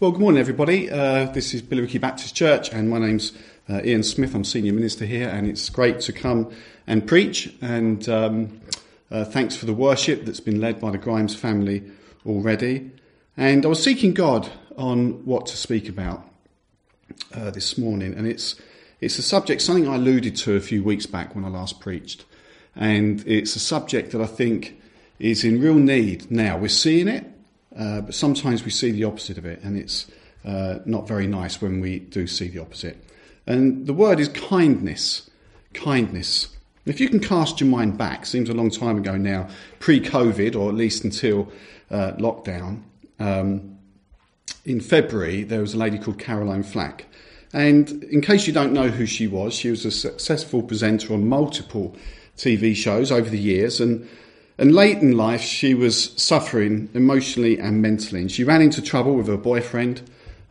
Well, good morning, everybody. Uh, this is Billericay Baptist Church, and my name's uh, Ian Smith. I'm senior minister here, and it's great to come and preach. And um, uh, thanks for the worship that's been led by the Grimes family already. And I was seeking God on what to speak about uh, this morning, and it's it's a subject something I alluded to a few weeks back when I last preached, and it's a subject that I think is in real need now. We're seeing it. Uh, but sometimes we see the opposite of it, and it's uh, not very nice when we do see the opposite. And the word is kindness. Kindness. If you can cast your mind back, seems a long time ago now, pre-COVID, or at least until uh, lockdown. Um, in February, there was a lady called Caroline Flack. And in case you don't know who she was, she was a successful presenter on multiple TV shows over the years, and and late in life, she was suffering emotionally and mentally. And she ran into trouble with her boyfriend,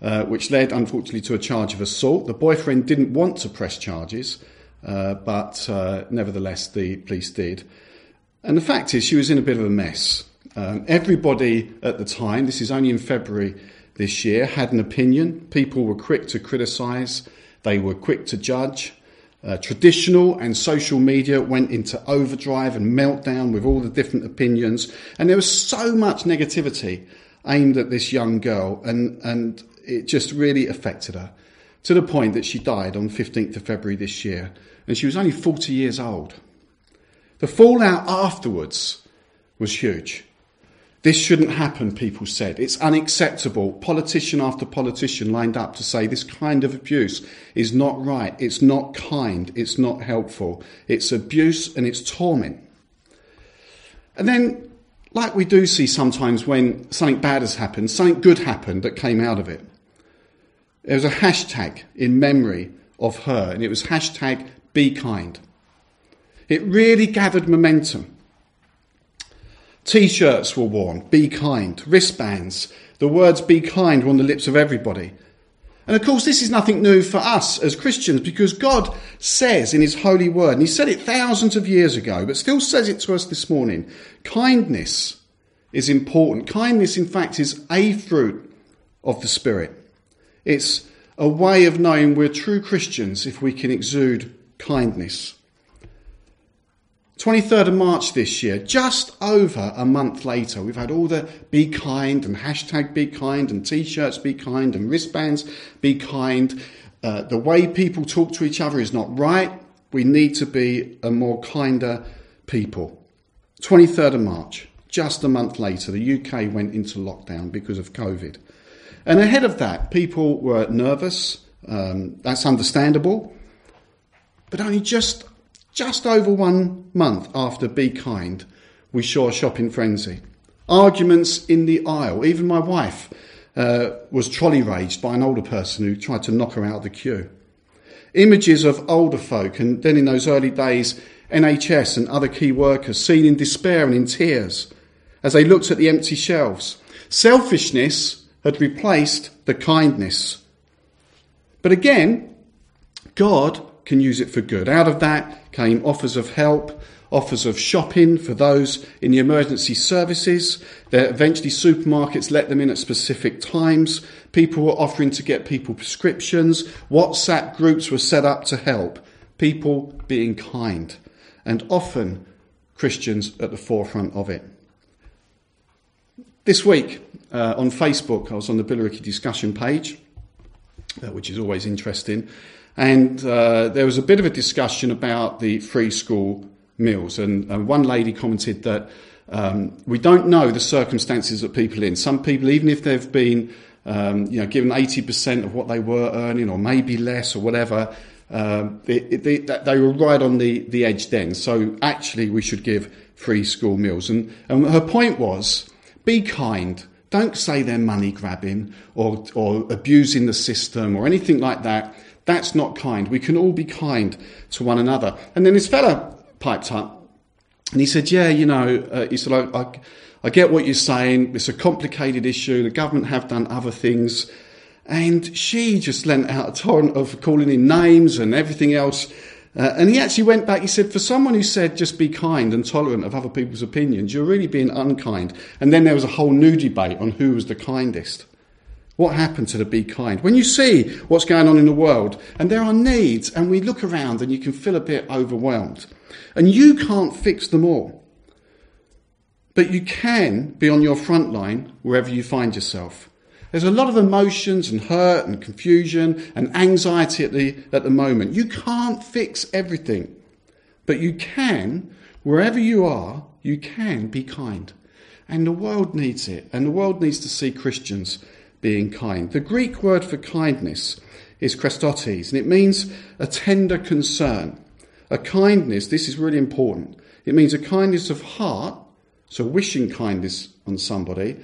uh, which led, unfortunately, to a charge of assault. The boyfriend didn't want to press charges, uh, but uh, nevertheless, the police did. And the fact is, she was in a bit of a mess. Um, everybody at the time, this is only in February this year, had an opinion. People were quick to criticise, they were quick to judge. Uh, traditional and social media went into overdrive and meltdown with all the different opinions, and there was so much negativity aimed at this young girl, and, and it just really affected her to the point that she died on 15th of February this year, and she was only 40 years old. The fallout afterwards was huge. This shouldn't happen, people said. It's unacceptable. Politician after politician lined up to say this kind of abuse is not right, it's not kind, it's not helpful, it's abuse and it's torment. And then, like we do see sometimes when something bad has happened, something good happened that came out of it. There was a hashtag in memory of her, and it was hashtag be kind. It really gathered momentum. T shirts were worn, be kind, wristbands. The words be kind were on the lips of everybody. And of course, this is nothing new for us as Christians because God says in His holy word, and He said it thousands of years ago, but still says it to us this morning kindness is important. Kindness, in fact, is a fruit of the Spirit. It's a way of knowing we're true Christians if we can exude kindness. 23rd of March this year, just over a month later, we've had all the be kind and hashtag be kind and t shirts be kind and wristbands be kind. Uh, the way people talk to each other is not right. We need to be a more kinder people. 23rd of March, just a month later, the UK went into lockdown because of COVID. And ahead of that, people were nervous. Um, that's understandable. But only just just over one month after Be Kind, we saw a shopping frenzy. Arguments in the aisle. Even my wife uh, was trolley raged by an older person who tried to knock her out of the queue. Images of older folk, and then in those early days, NHS and other key workers seen in despair and in tears as they looked at the empty shelves. Selfishness had replaced the kindness. But again, God can use it for good. Out of that came offers of help, offers of shopping for those in the emergency services. There, eventually, supermarkets let them in at specific times. People were offering to get people prescriptions. WhatsApp groups were set up to help. People being kind. And often, Christians at the forefront of it. This week uh, on Facebook, I was on the Billericay discussion page, uh, which is always interesting. And uh, there was a bit of a discussion about the free school meals. And, and one lady commented that um, we don't know the circumstances that people in. Some people, even if they've been um, you know, given 80% of what they were earning, or maybe less, or whatever, uh, they, they, they, were right on the, the edge then. So actually, we should give free school meals. And, and her point was be kind. Don't say they're money grabbing or, or abusing the system or anything like that. That's not kind. We can all be kind to one another. And then this fella piped up and he said, Yeah, you know, uh, he said, I, I, I get what you're saying. It's a complicated issue. The government have done other things. And she just lent out a torrent of calling him names and everything else. Uh, and he actually went back, he said, for someone who said just be kind and tolerant of other people's opinions, you're really being unkind. And then there was a whole new debate on who was the kindest. What happened to the be kind? When you see what's going on in the world and there are needs and we look around and you can feel a bit overwhelmed and you can't fix them all. But you can be on your front line wherever you find yourself. There's a lot of emotions and hurt and confusion and anxiety at the, at the moment. You can't fix everything, but you can, wherever you are, you can be kind. And the world needs it. And the world needs to see Christians being kind. The Greek word for kindness is chrestotes, and it means a tender concern. A kindness, this is really important. It means a kindness of heart, so wishing kindness on somebody,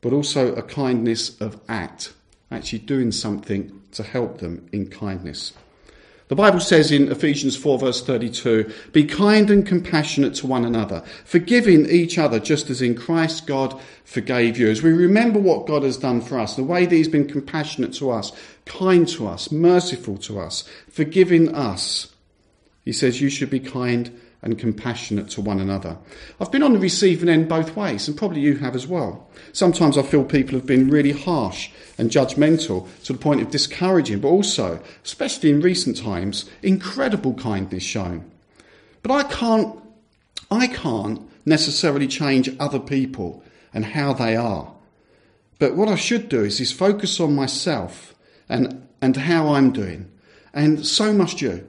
but also a kindness of act, actually doing something to help them in kindness. The Bible says in Ephesians 4, verse 32, Be kind and compassionate to one another, forgiving each other just as in Christ God forgave you. As we remember what God has done for us, the way that He's been compassionate to us, kind to us, merciful to us, forgiving us, He says, You should be kind and compassionate to one another. I've been on the receiving end both ways, and probably you have as well. Sometimes I feel people have been really harsh and judgmental to the point of discouraging, but also, especially in recent times, incredible kindness shown. But I can't, I can't necessarily change other people and how they are. But what I should do is, is focus on myself and, and how I'm doing. And so must you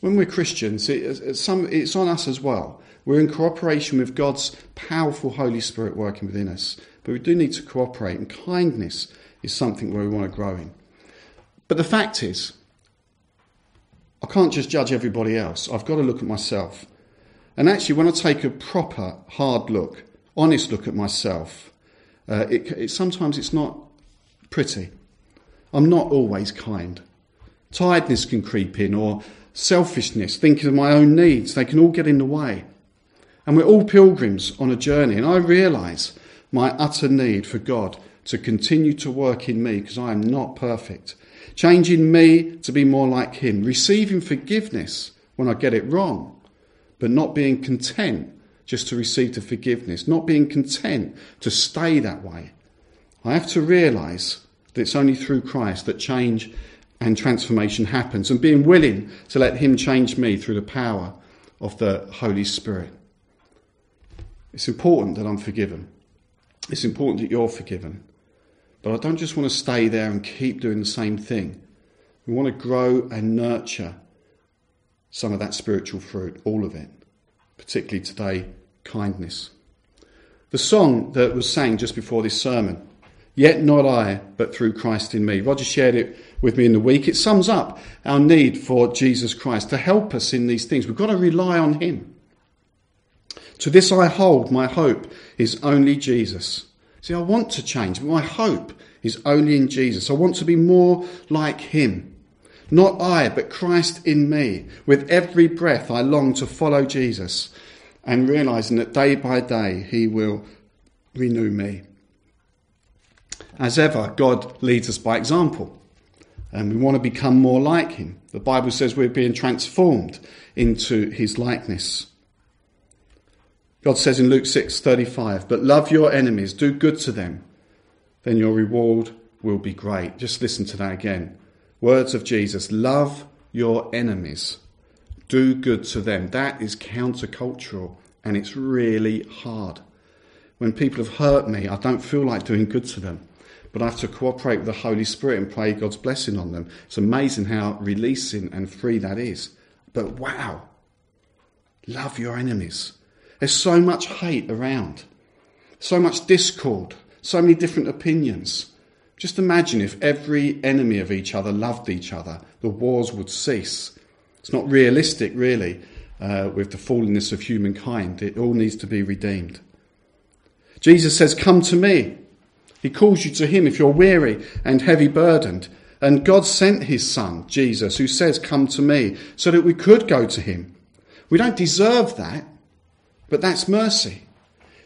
when we're Christians, it's, on us as well. We're in cooperation with God's powerful Holy Spirit working within us. But we do need to cooperate, and kindness is something where we want to grow in. But the fact is, I can't just judge everybody else. I've got to look at myself. And actually, when I take a proper, hard look, honest look at myself, uh, it, it, sometimes it's not pretty. I'm not always kind. Tiredness can creep in, or selfishness, thinking of my own needs, they can all get in the way. And we're all pilgrims on a journey, and I realise my utter need for God to continue to work in me because I am not perfect. Changing me to be more like Him, receiving forgiveness when I get it wrong, but not being content just to receive the forgiveness, not being content to stay that way. I have to realise that it's only through Christ that change and transformation happens, and being willing to let Him change me through the power of the Holy Spirit. It's important that I'm forgiven. It's important that you're forgiven. But I don't just want to stay there and keep doing the same thing. We want to grow and nurture some of that spiritual fruit, all of it, particularly today, kindness. The song that was sang just before this sermon, Yet not I, but through Christ in me. Roger shared it with me in the week. It sums up our need for Jesus Christ to help us in these things. We've got to rely on Him. To this I hold, my hope is only Jesus. See, I want to change, but my hope is only in Jesus. I want to be more like Him. Not I, but Christ in me. With every breath, I long to follow Jesus and realizing that day by day, He will renew me. As ever, God leads us by example and we want to become more like him. The Bible says we're being transformed into his likeness. God says in Luke 6:35, "But love your enemies, do good to them, then your reward will be great." Just listen to that again. Words of Jesus, love your enemies. Do good to them. That is countercultural and it's really hard. When people have hurt me, I don't feel like doing good to them but I have to cooperate with the Holy Spirit and pray God's blessing on them. It's amazing how releasing and free that is. But wow, love your enemies. There's so much hate around, so much discord, so many different opinions. Just imagine if every enemy of each other loved each other, the wars would cease. It's not realistic, really, uh, with the fallenness of humankind. It all needs to be redeemed. Jesus says, Come to me, he calls you to Him if you're weary and heavy burdened. And God sent His Son, Jesus, who says, Come to me, so that we could go to Him. We don't deserve that, but that's mercy.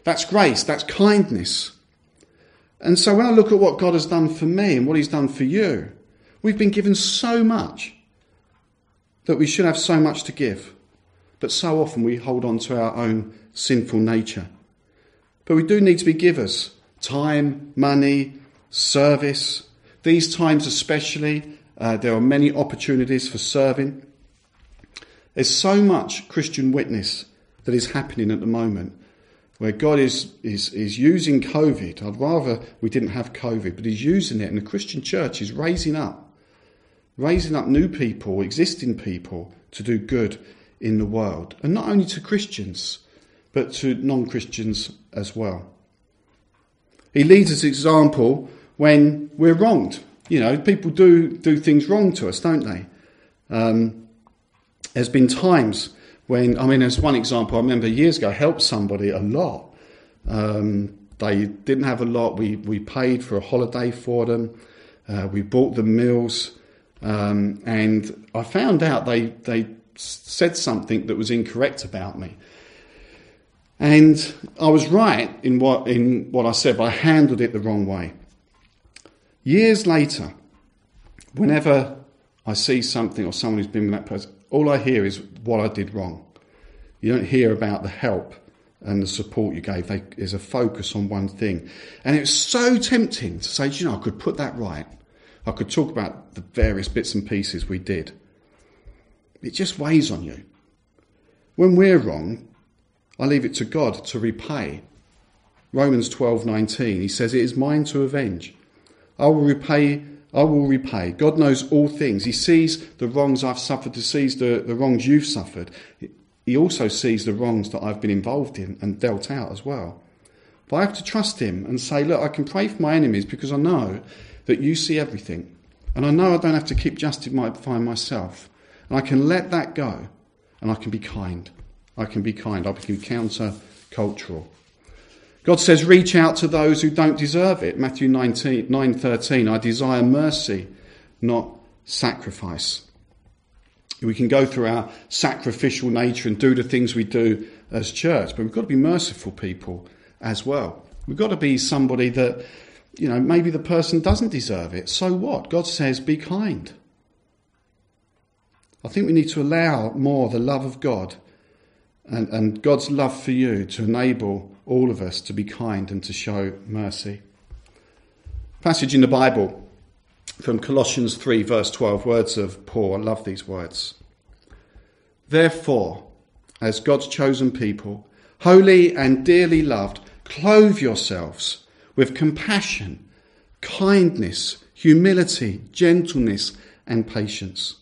That's grace. That's kindness. And so when I look at what God has done for me and what He's done for you, we've been given so much that we should have so much to give. But so often we hold on to our own sinful nature. But we do need to be givers time, money, service, These times, especially, uh, there are many opportunities for serving. There's so much Christian witness that is happening at the moment where God is, is, is using COVID. I'd rather we didn't have COVID, but He's using it, and the Christian church is raising up, raising up new people, existing people to do good in the world. And not only to Christians, but to non Christians as well. He leads us example when we're wronged. You know, people do do things wrong to us, don't they? Um, there's been times when, I mean, there's one example I remember years ago, I helped somebody a lot. Um, they didn't have a lot. We, we paid for a holiday for them. Uh, we bought them meals. Um, and I found out they, they said something that was incorrect about me. And I was right in what, in what I said, but I handled it the wrong way. Years later, whenever I see something or someone who's been with that person, all I hear is what I did wrong. You don't hear about the help and the support you gave. There's a focus on one thing. And it's so tempting to say, you know, I could put that right. I could talk about the various bits and pieces we did. It just weighs on you. When we're wrong, I leave it to God to repay. Romans 12:19 he says it is mine to avenge. I will repay I will repay. God knows all things. He sees the wrongs I've suffered, he sees the, the wrongs you've suffered. He also sees the wrongs that I've been involved in and dealt out as well. But I have to trust him and say, look, I can pray for my enemies because I know that you see everything. And I know I don't have to keep justifying myself. And I can let that go and I can be kind. I can be kind. I can be counter cultural. God says, reach out to those who don't deserve it. Matthew 19, 9 13, I desire mercy, not sacrifice. We can go through our sacrificial nature and do the things we do as church, but we've got to be merciful people as well. We've got to be somebody that, you know, maybe the person doesn't deserve it. So what? God says, be kind. I think we need to allow more the love of God and, and God's love for you to enable all of us to be kind and to show mercy. Passage in the Bible from Colossians 3, verse 12, words of Paul. I love these words. Therefore, as God's chosen people, holy and dearly loved, clothe yourselves with compassion, kindness, humility, gentleness, and patience.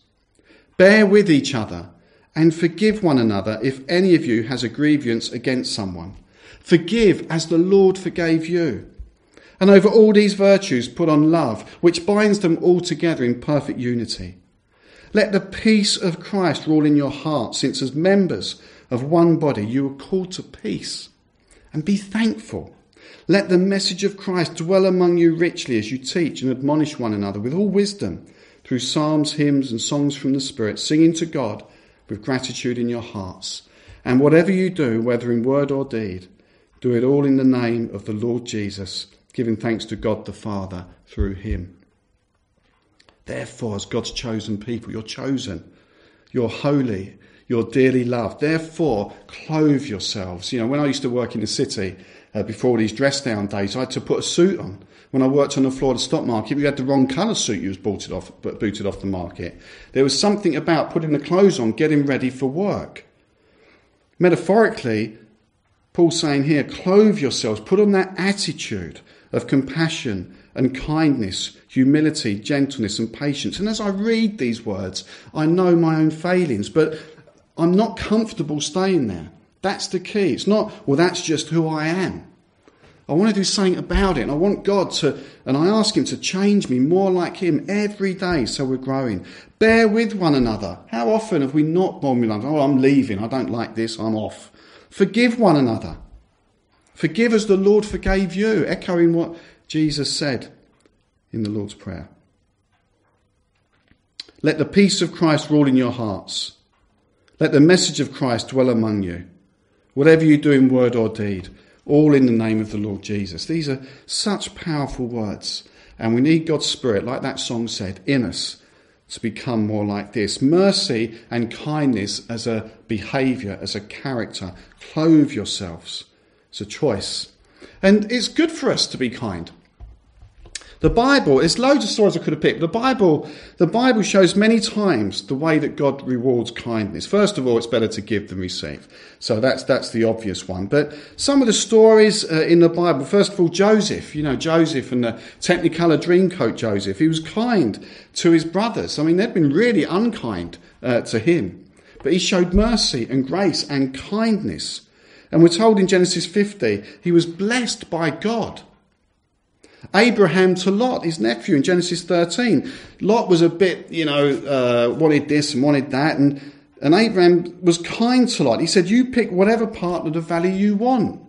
Bear with each other and forgive one another if any of you has a grievance against someone. Forgive as the Lord forgave you. And over all these virtues put on love, which binds them all together in perfect unity. Let the peace of Christ rule in your hearts, since as members of one body you are called to peace. And be thankful. Let the message of Christ dwell among you richly as you teach and admonish one another with all wisdom through psalms, hymns, and songs from the Spirit, singing to God with gratitude in your hearts. And whatever you do, whether in word or deed, do it all in the name of the Lord Jesus, giving thanks to God the Father through him. Therefore, as God's chosen people, you're chosen. You're holy. You're dearly loved. Therefore, clothe yourselves. You know, when I used to work in the city, uh, before these dress down days, I had to put a suit on. When I worked on the floor of the stock market, you had the wrong colour suit you was booted off, booted off the market. There was something about putting the clothes on, getting ready for work. Metaphorically, Paul's saying here, clothe yourselves, put on that attitude of compassion and kindness, humility, gentleness, and patience. And as I read these words, I know my own failings, but I'm not comfortable staying there. That's the key. It's not, well, that's just who I am. I want to do something about it. And I want God to, and I ask Him to change me more like Him every day so we're growing. Bear with one another. How often have we not borne with? Oh, I'm leaving. I don't like this. I'm off. Forgive one another. Forgive as the Lord forgave you, echoing what Jesus said in the Lord's Prayer. Let the peace of Christ rule in your hearts. Let the message of Christ dwell among you. Whatever you do in word or deed, all in the name of the Lord Jesus. These are such powerful words. And we need God's Spirit, like that song said, in us to become more like this. Mercy and kindness as a behavior, as a character. Clothe yourselves. It's a choice. And it's good for us to be kind. The Bible, there's loads of stories I could have picked. The Bible, the Bible shows many times the way that God rewards kindness. First of all, it's better to give than receive. So that's, that's the obvious one. But some of the stories uh, in the Bible, first of all, Joseph, you know, Joseph and the Technicolor Dreamcoat Joseph, he was kind to his brothers. I mean, they'd been really unkind uh, to him. But he showed mercy and grace and kindness. And we're told in Genesis 50, he was blessed by God. Abraham to Lot, his nephew, in Genesis 13. Lot was a bit, you know, uh, wanted this and wanted that, and, and Abraham was kind to Lot. He said, You pick whatever part of the valley you want.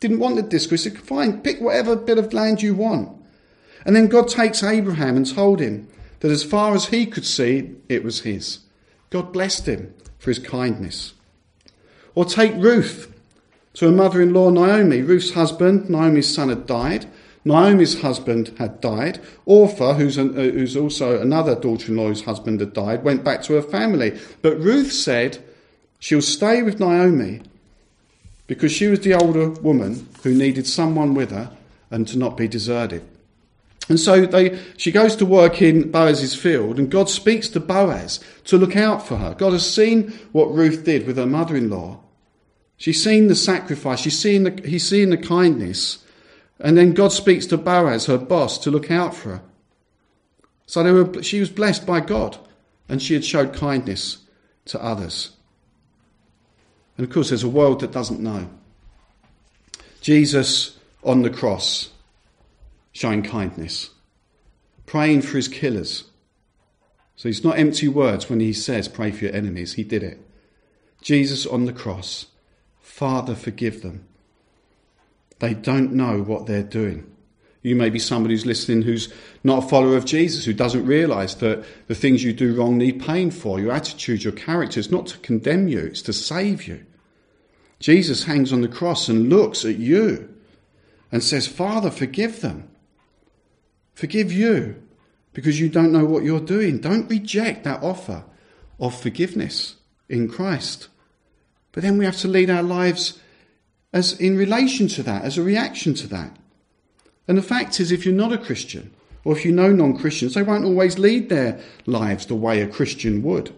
Didn't want the disc. He said, Fine, pick whatever bit of land you want. And then God takes Abraham and told him that as far as he could see, it was his. God blessed him for his kindness. Or take Ruth to her mother in law Naomi. Ruth's husband, Naomi's son, had died. Naomi's husband had died. Orpah, who's, an, uh, who's also another daughter in law's husband had died, went back to her family. But Ruth said she'll stay with Naomi because she was the older woman who needed someone with her and to not be deserted. And so they, she goes to work in Boaz's field, and God speaks to Boaz to look out for her. God has seen what Ruth did with her mother in law. She's seen the sacrifice, she's seen the, he's seen the kindness, and then God speaks to Boaz, her boss, to look out for her. So were, she was blessed by God and she had showed kindness to others. And of course, there's a world that doesn't know. Jesus on the cross, showing kindness, praying for his killers. So it's not empty words when he says, Pray for your enemies. He did it. Jesus on the cross, Father, forgive them they don't know what they're doing. You may be somebody who's listening who's not a follower of Jesus, who doesn't realize that the things you do wrong need paying for. Your attitude, your character is not to condemn you, it's to save you. Jesus hangs on the cross and looks at you and says, Father, forgive them. Forgive you because you don't know what you're doing. Don't reject that offer of forgiveness in Christ. But then we have to lead our lives as in relation to that, as a reaction to that. And the fact is, if you're not a Christian, or if you know non Christians, they won't always lead their lives the way a Christian would.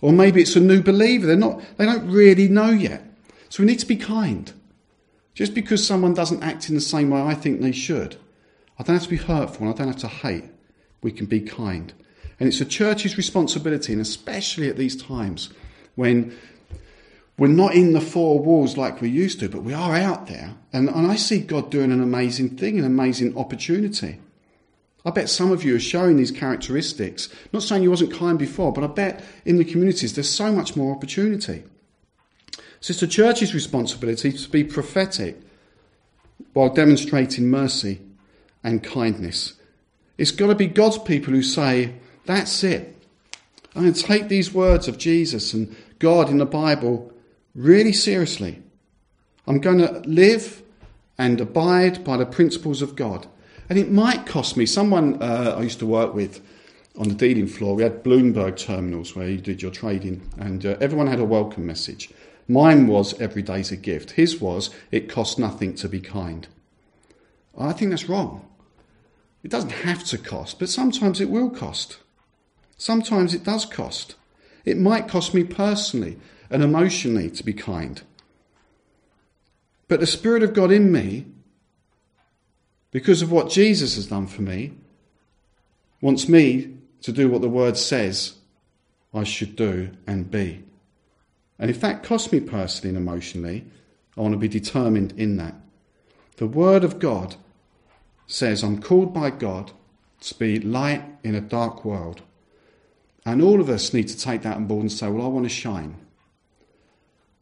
Or maybe it's a new believer, they're not, they don't really know yet. So we need to be kind. Just because someone doesn't act in the same way I think they should, I don't have to be hurtful and I don't have to hate. We can be kind. And it's a church's responsibility, and especially at these times when we're not in the four walls like we used to, but we are out there. And, and I see God doing an amazing thing, an amazing opportunity. I bet some of you are showing these characteristics. Not saying you wasn't kind before, but I bet in the communities there's so much more opportunity. So it's the church's responsibility to be prophetic while demonstrating mercy and kindness. It's got to be God's people who say, that's it. I'm going to take these words of Jesus and God in the Bible really seriously. I'm going to live and abide by the principles of God. And it might cost me. Someone uh, I used to work with on the dealing floor, we had Bloomberg terminals where you did your trading, and uh, everyone had a welcome message. Mine was every day's a gift. His was it costs nothing to be kind. I think that's wrong. It doesn't have to cost, but sometimes it will cost. Sometimes it does cost. It might cost me personally and emotionally to be kind. But the Spirit of God in me, because of what Jesus has done for me, wants me to do what the Word says I should do and be. And if that costs me personally and emotionally, I want to be determined in that. The Word of God says I'm called by God to be light in a dark world. And all of us need to take that on board and say, Well, I want to shine.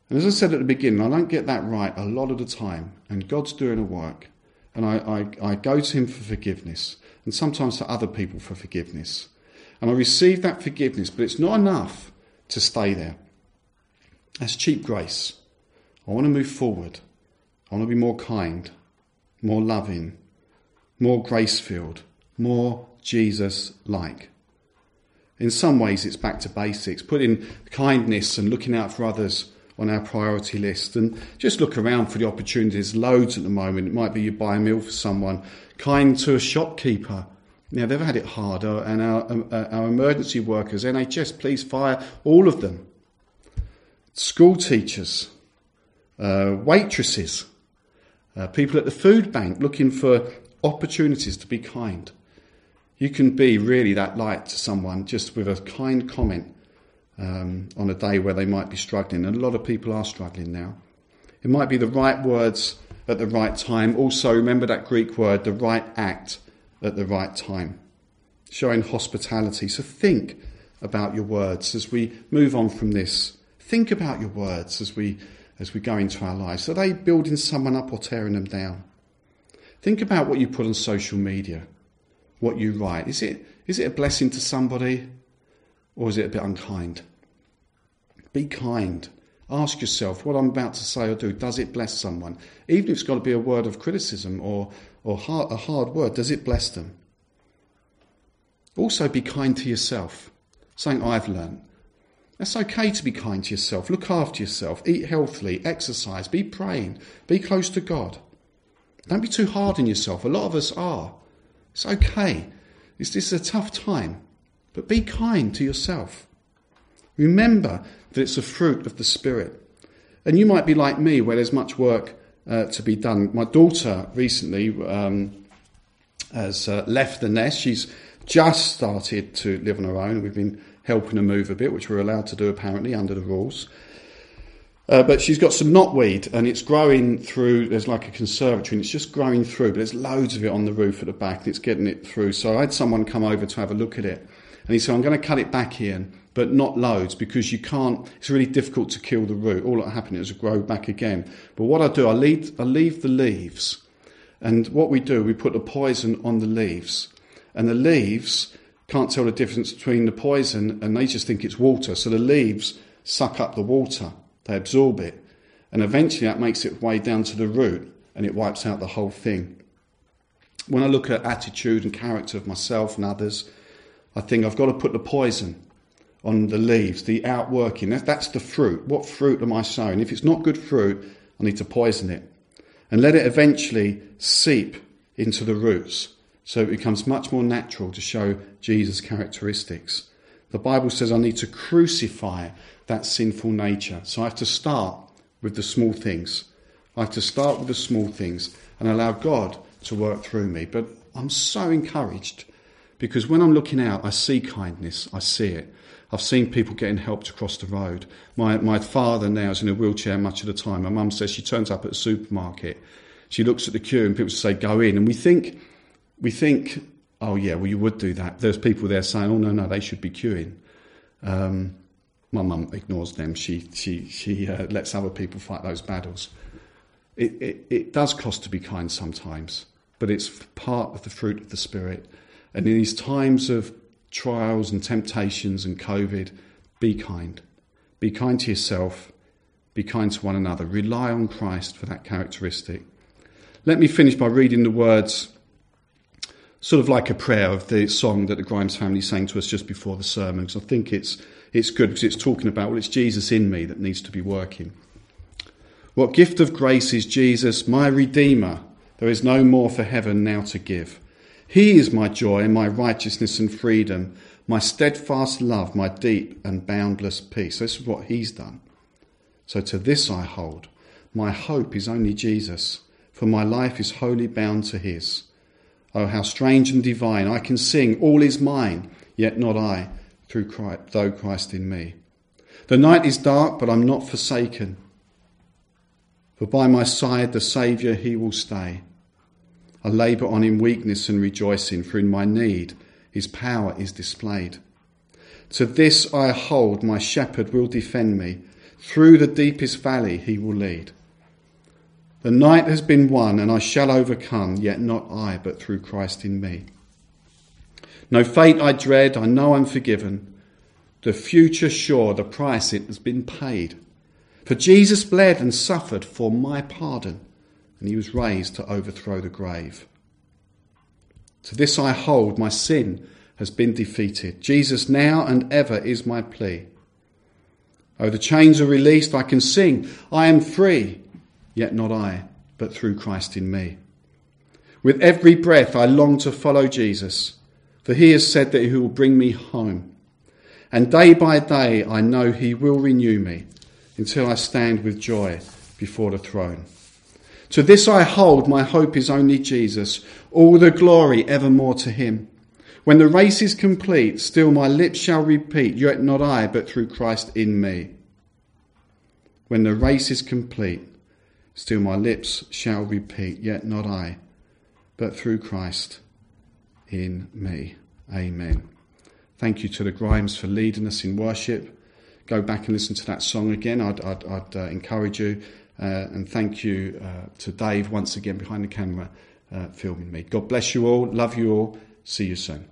And as I said at the beginning, I don't get that right a lot of the time, and God's doing a work. And I, I, I go to Him for forgiveness, and sometimes to other people for forgiveness. And I receive that forgiveness, but it's not enough to stay there. That's cheap grace. I want to move forward. I want to be more kind, more loving, more grace filled, more Jesus like. In some ways, it's back to basics, putting kindness and looking out for others on our priority list. And just look around for the opportunities, loads at the moment. It might be you buy a meal for someone, kind to a shopkeeper. Now, they've had it harder, and our, um, uh, our emergency workers, NHS, police, fire, all of them. School teachers, uh, waitresses, uh, people at the food bank looking for opportunities to be kind. You can be really that light to someone just with a kind comment um, on a day where they might be struggling. And a lot of people are struggling now. It might be the right words at the right time. Also, remember that Greek word, the right act at the right time. Showing hospitality. So think about your words as we move on from this. Think about your words as we as we go into our lives. Are they building someone up or tearing them down? Think about what you put on social media, what you write. Is it is it a blessing to somebody or is it a bit unkind? Be kind. Ask yourself what I'm about to say or do, does it bless someone? Even if it's got to be a word of criticism or, or hard, a hard word, does it bless them? Also, be kind to yourself. Something I've learned. It's okay to be kind to yourself. Look after yourself. Eat healthily. Exercise. Be praying. Be close to God. Don't be too hard on yourself. A lot of us are. It's okay. This is a tough time. But be kind to yourself. Remember that it's a fruit of the Spirit. And you might be like me, where there's much work uh, to be done. My daughter recently um, has uh, left the nest. She's just started to live on her own. We've been helping her move a bit, which we're allowed to do apparently under the rules. Uh, but she's got some knotweed and it's growing through. There's like a conservatory and it's just growing through, but there's loads of it on the roof at the back. It's getting it through. So I had someone come over to have a look at it. And he said, I'm going to cut it back, Ian, but not loads because you can't, it's really difficult to kill the root. All that happen is it grow back again. But what I do, I leave, I leave the leaves. And what we do, we put the poison on the leaves. And the leaves can't tell the difference between the poison and they just think it's water. So the leaves suck up the water, they absorb it. And eventually that makes its way down to the root and it wipes out the whole thing. When I look at attitude and character of myself and others, I think I've got to put the poison on the leaves, the outworking. That's the fruit. What fruit am I sowing? If it's not good fruit, I need to poison it and let it eventually seep into the roots so it becomes much more natural to show Jesus' characteristics. The Bible says I need to crucify that sinful nature. So I have to start with the small things. I have to start with the small things and allow God to work through me. But I'm so encouraged because when I'm looking out, I see kindness, I see it. I've seen people getting helped across the road. My, my father now is in a wheelchair much of the time. My mum says she turns up at a supermarket. She looks at the queue and people say, go in. And we think we think, oh yeah, well you would do that. There's people there saying, oh no, no, they should be queuing. Um, my mum ignores them. She she she uh, lets other people fight those battles. It, it it does cost to be kind sometimes, but it's part of the fruit of the spirit. And in these times of trials and temptations and COVID, be kind. Be kind to yourself. Be kind to one another. Rely on Christ for that characteristic. Let me finish by reading the words sort of like a prayer of the song that the Grimes family sang to us just before the sermon, because I think it's, it's good because it's talking about, well, it's Jesus in me that needs to be working. What gift of grace is Jesus, my Redeemer? There is no more for heaven now to give. He is my joy, and my righteousness and freedom, my steadfast love, my deep and boundless peace. This is what He's done. So to this I hold. My hope is only Jesus, for my life is wholly bound to His. Oh, how strange and divine. I can sing, all is mine, yet not I, through Christ, though Christ in me. The night is dark, but I'm not forsaken. For by my side the Saviour he will stay. I labour on in weakness and rejoicing, for in my need his power is displayed. To this I hold, my shepherd will defend me. Through the deepest valley he will lead. The night has been won, and I shall overcome, yet not I, but through Christ in me. No fate I dread, I know I'm forgiven. The future sure, the price it has been paid. For Jesus bled and suffered for my pardon, and he was raised to overthrow the grave. To this I hold, my sin has been defeated. Jesus now and ever is my plea. Oh, the chains are released. I can sing. I am free, yet not I, but through Christ in me. With every breath, I long to follow Jesus, for he has said that he will bring me home. And day by day, I know he will renew me until I stand with joy before the throne. To this I hold, my hope is only Jesus, all the glory evermore to him. When the race is complete, still my lips shall repeat, yet not I, but through Christ in me. When the race is complete, still my lips shall repeat, yet not I, but through Christ in me. Amen. Thank you to the Grimes for leading us in worship. Go back and listen to that song again. I'd, I'd, I'd uh, encourage you. Uh, and thank you uh, to Dave once again behind the camera uh, filming me. God bless you all. Love you all. See you soon.